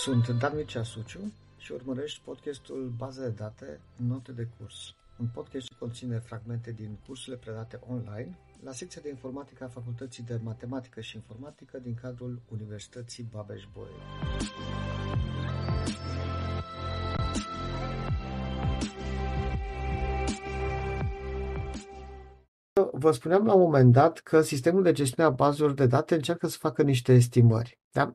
Sunt Dan Mircea Suciu și urmărești podcastul Baze de date, note de curs. Un podcast ce conține fragmente din cursurile predate online la secția de informatică a Facultății de Matematică și Informatică din cadrul Universității Babeș-Bolyai. Vă spuneam la un moment dat că sistemul de gestiune a bazelor de date încearcă să facă niște estimări. Da?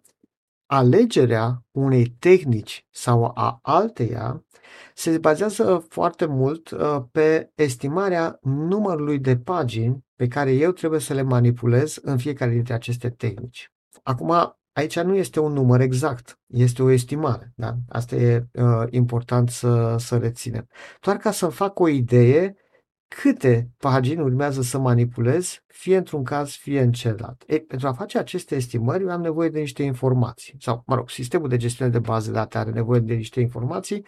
Alegerea unei tehnici sau a alteia se bazează foarte mult uh, pe estimarea numărului de pagini pe care eu trebuie să le manipulez în fiecare dintre aceste tehnici. Acum, aici nu este un număr exact, este o estimare. Da? Asta e uh, important să, să reținem. Doar ca să fac o idee câte pagini urmează să manipulez, fie într-un caz, fie în celălalt. Ei, pentru a face aceste estimări, eu am nevoie de niște informații. Sau, mă rog, sistemul de gestiune de bază de date are nevoie de niște informații,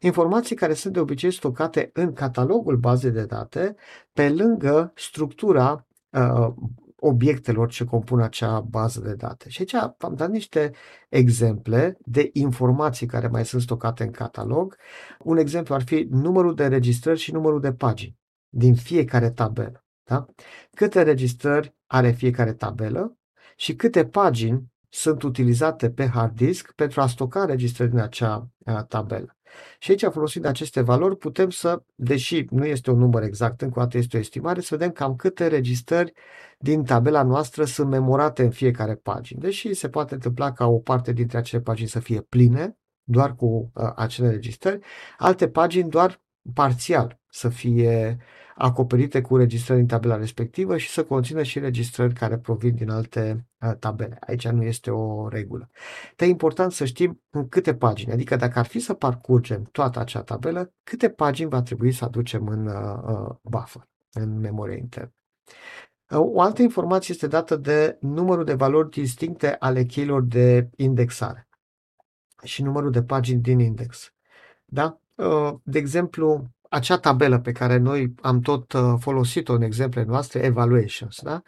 informații care sunt de obicei stocate în catalogul bazei de date, pe lângă structura uh, obiectelor ce compun acea bază de date. Și aici v-am dat niște exemple de informații care mai sunt stocate în catalog. Un exemplu ar fi numărul de registrări și numărul de pagini din fiecare tabelă. Da? Câte registrări are fiecare tabelă și câte pagini sunt utilizate pe hard disk pentru a stoca registrări din acea tabelă. Și aici, folosind aceste valori, putem să, deși nu este un număr exact, încă o dată este o estimare, să vedem cam câte registrări din tabela noastră sunt memorate în fiecare pagină. Deși se poate întâmpla ca o parte dintre acele pagini să fie pline, doar cu uh, acele registrări, alte pagini doar parțial să fie acoperite cu registrări în tabela respectivă și să conțină și registrări care provin din alte uh, tabele. Aici nu este o regulă. Dar e important să știm în câte pagini, adică dacă ar fi să parcurgem toată acea tabelă, câte pagini va trebui să aducem în uh, uh buffer, în memoria internă. Uh, o altă informație este dată de numărul de valori distincte ale cheilor de indexare și numărul de pagini din index. Da? De exemplu, acea tabelă pe care noi am tot uh, folosit-o în exemplele noastre, evaluations, da?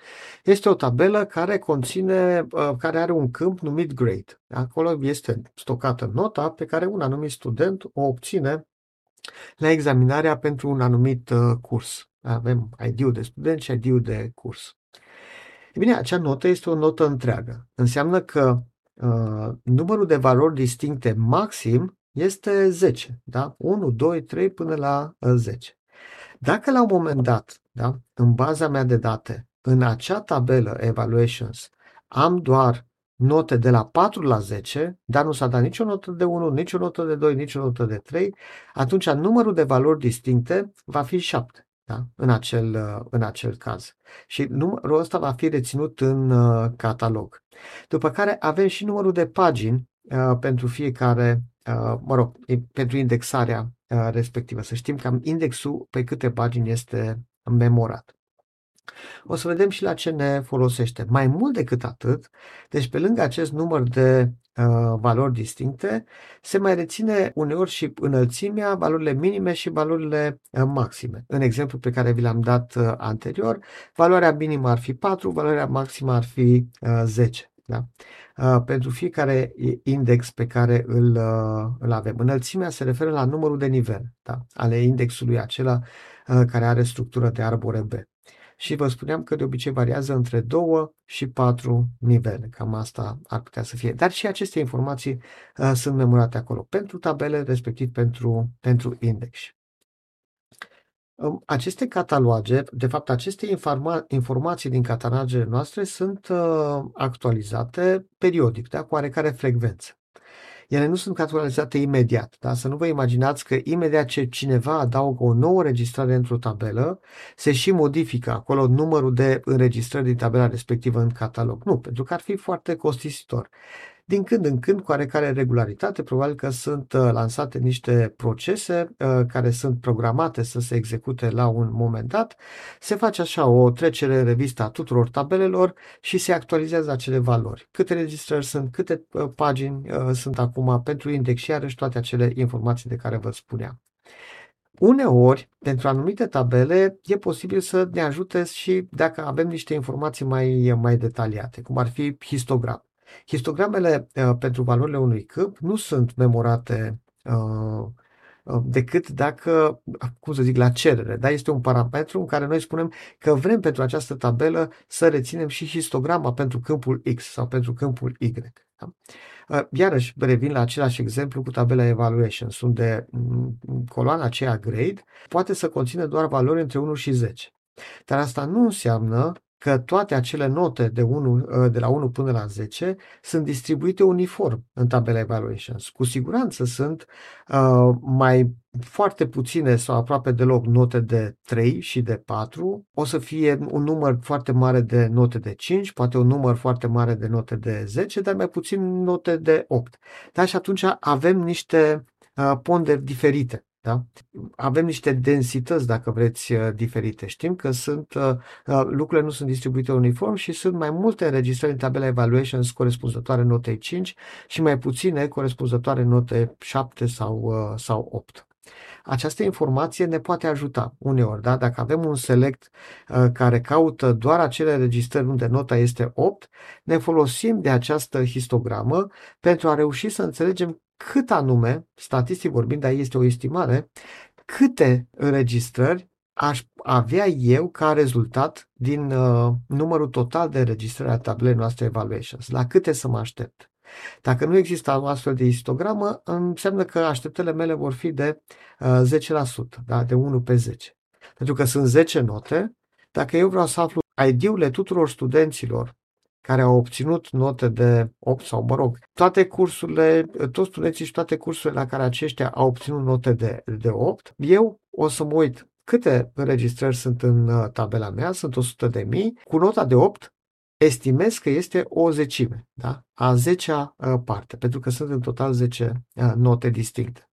este o tabelă care conține, uh, care are un câmp numit grade. Acolo este stocată nota pe care un anumit student o obține la examinarea pentru un anumit uh, curs. Avem ID-ul de student și ID-ul de curs. E bine, acea notă este o notă întreagă. Înseamnă că uh, numărul de valori distincte maxim este 10. Da? 1, 2, 3 până la 10. Uh, Dacă la un moment dat, da, în baza mea de date, în acea tabelă Evaluations, am doar note de la 4 la 10, dar nu s-a dat nicio notă de 1, nicio notă de 2, nicio notă de 3, atunci numărul de valori distincte va fi 7 da? în, acel, uh, în acel caz. Și numărul ăsta va fi reținut în uh, catalog. După care avem și numărul de pagini uh, pentru fiecare Uh, mă rog, pentru indexarea uh, respectivă. Să știm cam indexul pe câte pagini este memorat. O să vedem și la ce ne folosește. Mai mult decât atât, deci pe lângă acest număr de uh, valori distincte, se mai reține uneori și înălțimea, valorile minime și valorile uh, maxime. În exemplu pe care vi l-am dat uh, anterior, valoarea minimă ar fi 4, valoarea maximă ar fi uh, 10. Da? Uh, pentru fiecare index pe care îl, uh, îl avem. Înălțimea se referă la numărul de nivel da? ale indexului acela uh, care are structură de arbore B. Și vă spuneam că de obicei variază între 2 și 4 nivele. Cam asta ar putea să fie. Dar și aceste informații uh, sunt memorate acolo pentru tabele, respectiv pentru, pentru index. Aceste cataloge, de fapt aceste informa- informații din catalogele noastre sunt uh, actualizate periodic, da, cu oarecare frecvență. Ele nu sunt actualizate imediat, da? să nu vă imaginați că imediat ce cineva adaugă o nouă registrare într-o tabelă, se și modifică acolo numărul de înregistrări din tabela respectivă în catalog. Nu, pentru că ar fi foarte costisitor. Din când în când, cu oarecare regularitate, probabil că sunt uh, lansate niște procese uh, care sunt programate să se execute la un moment dat. Se face așa o trecere în revistă a tuturor tabelelor și se actualizează acele valori. Câte registrări sunt, câte uh, pagini sunt acum pentru index și iarăși toate acele informații de care vă spuneam. Uneori, pentru anumite tabele, e posibil să ne ajute și dacă avem niște informații mai, mai detaliate, cum ar fi histogram. Histogramele uh, pentru valorile unui câmp nu sunt memorate uh, uh, decât dacă, cum să zic, la cerere. Da? Este un parametru în care noi spunem că vrem pentru această tabelă să reținem și histograma pentru câmpul X sau pentru câmpul Y. Da? Uh, iarăși revin la același exemplu cu tabela Evaluations, unde mm, coloana aceea grade poate să conțină doar valori între 1 și 10. Dar asta nu înseamnă că toate acele note de, 1, ă, de la 1 până la 10 sunt distribuite uniform în tabela evaluations. Cu siguranță sunt uh, mai foarte puține sau aproape deloc note de 3 și de 4. O să fie un număr foarte mare de note de 5, poate un număr foarte mare de note de 10, dar mai puțin note de 8. Da? Și atunci avem niște uh, ponderi diferite. Da? Avem niște densități, dacă vreți, uh, diferite. Știm că sunt, uh, uh, lucrurile nu sunt distribuite uniform și sunt mai multe înregistrări în tabela evaluations corespunzătoare notei 5 și mai puține corespunzătoare note 7 sau, sau 8. Această informație ne poate ajuta uneori, da? dacă avem un select uh, care caută doar acele registrări unde nota este 8, ne folosim de această histogramă pentru a reuși să înțelegem cât anume, statistic vorbind, dar este o estimare, câte înregistrări aș avea eu ca rezultat din uh, numărul total de înregistrări a tabelei noastre evaluations, la câte să mă aștept. Dacă nu există o astfel de histogramă, înseamnă că așteptările mele vor fi de uh, 10%, da? de 1 pe 10. Pentru că sunt 10 note, dacă eu vreau să aflu ID-urile tuturor studenților care au obținut note de 8 sau, mă rog, toate cursurile, toți studenții și toate cursurile la care aceștia au obținut note de, de 8, eu o să mă uit câte înregistrări sunt în uh, tabela mea, sunt 100 de mii, cu nota de 8 estimez că este o zecime, da? a zecea uh, parte, pentru că sunt în total 10 uh, note distincte.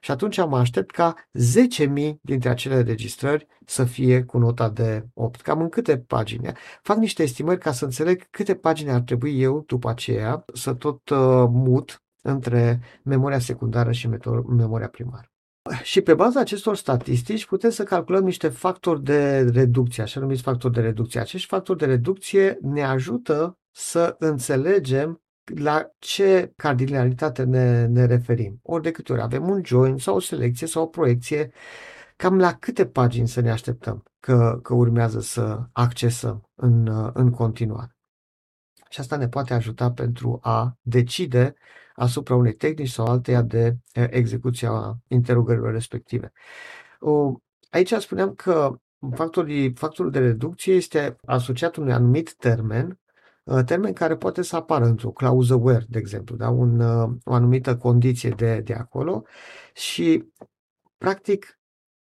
Și atunci mă aștept ca 10.000 dintre acele registrări să fie cu nota de 8. Cam în câte pagini? Fac niște estimări ca să înțeleg câte pagini ar trebui eu după aceea să tot uh, mut între memoria secundară și memoria primară. Și pe baza acestor statistici putem să calculăm niște factori de reducție, așa numiți factori de reducție. Acești factori de reducție ne ajută să înțelegem la ce cardinalitate ne, ne referim. Ori de câte ori avem un join sau o selecție sau o proiecție, cam la câte pagini să ne așteptăm că, că urmează să accesăm în, în continuare. Și asta ne poate ajuta pentru a decide asupra unei tehnici sau alteia de execuție a interogărilor respective. Aici spuneam că factorul, factorul de reducție este asociat unui anumit termen, termen care poate să apară într-o clauză where, de exemplu, da? Un, o anumită condiție de, de acolo și practic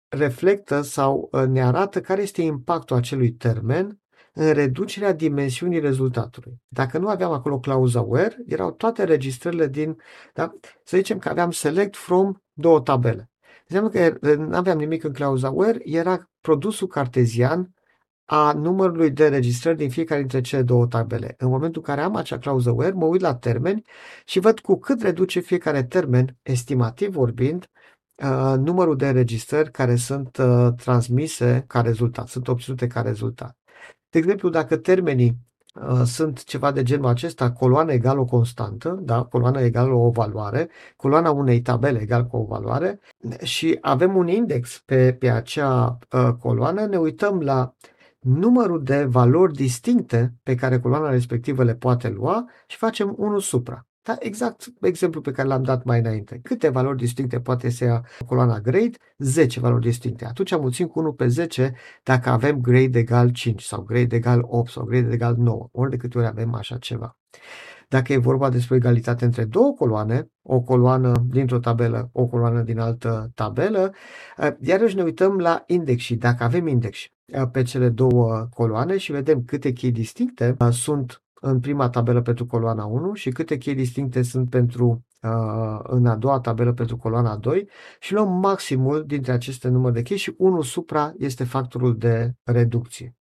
reflectă sau ne arată care este impactul acelui termen în reducerea dimensiunii rezultatului. Dacă nu aveam acolo clauza where, erau toate registrările din, da? să zicem că aveam select from două tabele. Înseamnă că nu aveam nimic în clauza where, era produsul cartezian a numărului de registrări din fiecare dintre cele două tabele. În momentul în care am acea clauză where, mă uit la termeni și văd cu cât reduce fiecare termen, estimativ vorbind, uh, numărul de înregistrări care sunt uh, transmise ca rezultat, sunt obținute ca rezultat. De exemplu, dacă termenii uh, sunt ceva de genul acesta, coloană egală o constantă, da? coloană egală o valoare, coloana unei tabele egal cu o valoare și avem un index pe, pe acea uh, coloană, ne uităm la numărul de valori distincte pe care coloana respectivă le poate lua și facem unul supra. Da, exact exemplu pe care l-am dat mai înainte. Câte valori distincte poate să ia coloana grade? 10 valori distincte. Atunci mulțim cu 1 pe 10 dacă avem grade egal 5 sau grade egal 8 sau grade egal 9, ori de câte ori avem așa ceva. Dacă e vorba despre egalitate între două coloane, o coloană dintr-o tabelă, o coloană din altă tabelă, eh, iarăși ne uităm la index și dacă avem index eh, pe cele două coloane și vedem câte chei distincte eh, sunt în prima tabelă pentru coloana 1 și câte chei distincte sunt pentru uh, în a doua tabelă pentru coloana 2 și luăm maximul dintre aceste numări de chei și 1 supra este factorul de reducție.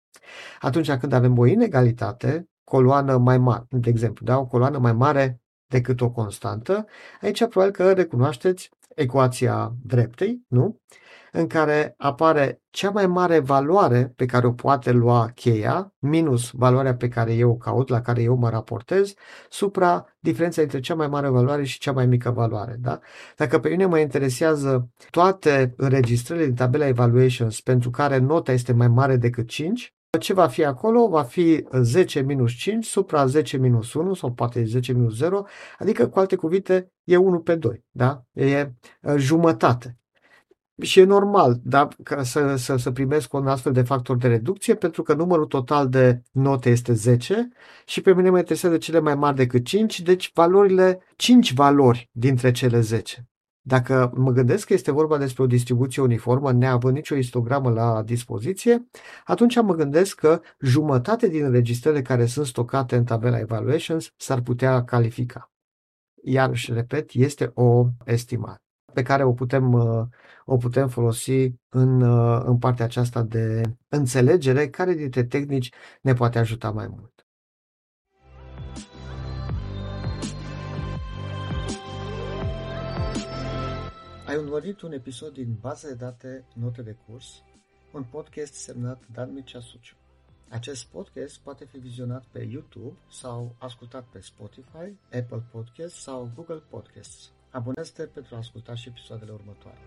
Atunci când avem o inegalitate, coloană mai mare, de exemplu, da? o coloană mai mare decât o constantă, aici probabil că recunoașteți ecuația dreptei, nu? În care apare cea mai mare valoare pe care o poate lua cheia, minus valoarea pe care eu o caut, la care eu mă raportez, supra diferența între cea mai mare valoare și cea mai mică valoare. Da? Dacă pe mine mă interesează toate înregistrările din tabela evaluations pentru care nota este mai mare decât 5, ce va fi acolo? Va fi 10 minus 5 supra 10 minus 1 sau poate 10 minus 0, adică cu alte cuvinte e 1 pe 2, da? E jumătate. Și e normal da, ca să, să, să primesc un astfel de factor de reducție, pentru că numărul total de note este 10 și pe mine mă interesează cele mai mari decât 5, deci valorile, 5 valori dintre cele 10. Dacă mă gândesc că este vorba despre o distribuție uniformă, neavând nicio istogramă la dispoziție, atunci mă gândesc că jumătate din registrele care sunt stocate în tabela Evaluations s-ar putea califica. Iarăși, repet, este o estimare pe care o putem, o putem folosi în, în partea aceasta de înțelegere care dintre tehnici ne poate ajuta mai mult. Ai urmărit un episod din Baza de date Note de curs, un podcast semnat Dan Mircea Suciu. Acest podcast poate fi vizionat pe YouTube sau ascultat pe Spotify, Apple Podcasts sau Google Podcasts. Abonează-te pentru a asculta și episoadele următoare.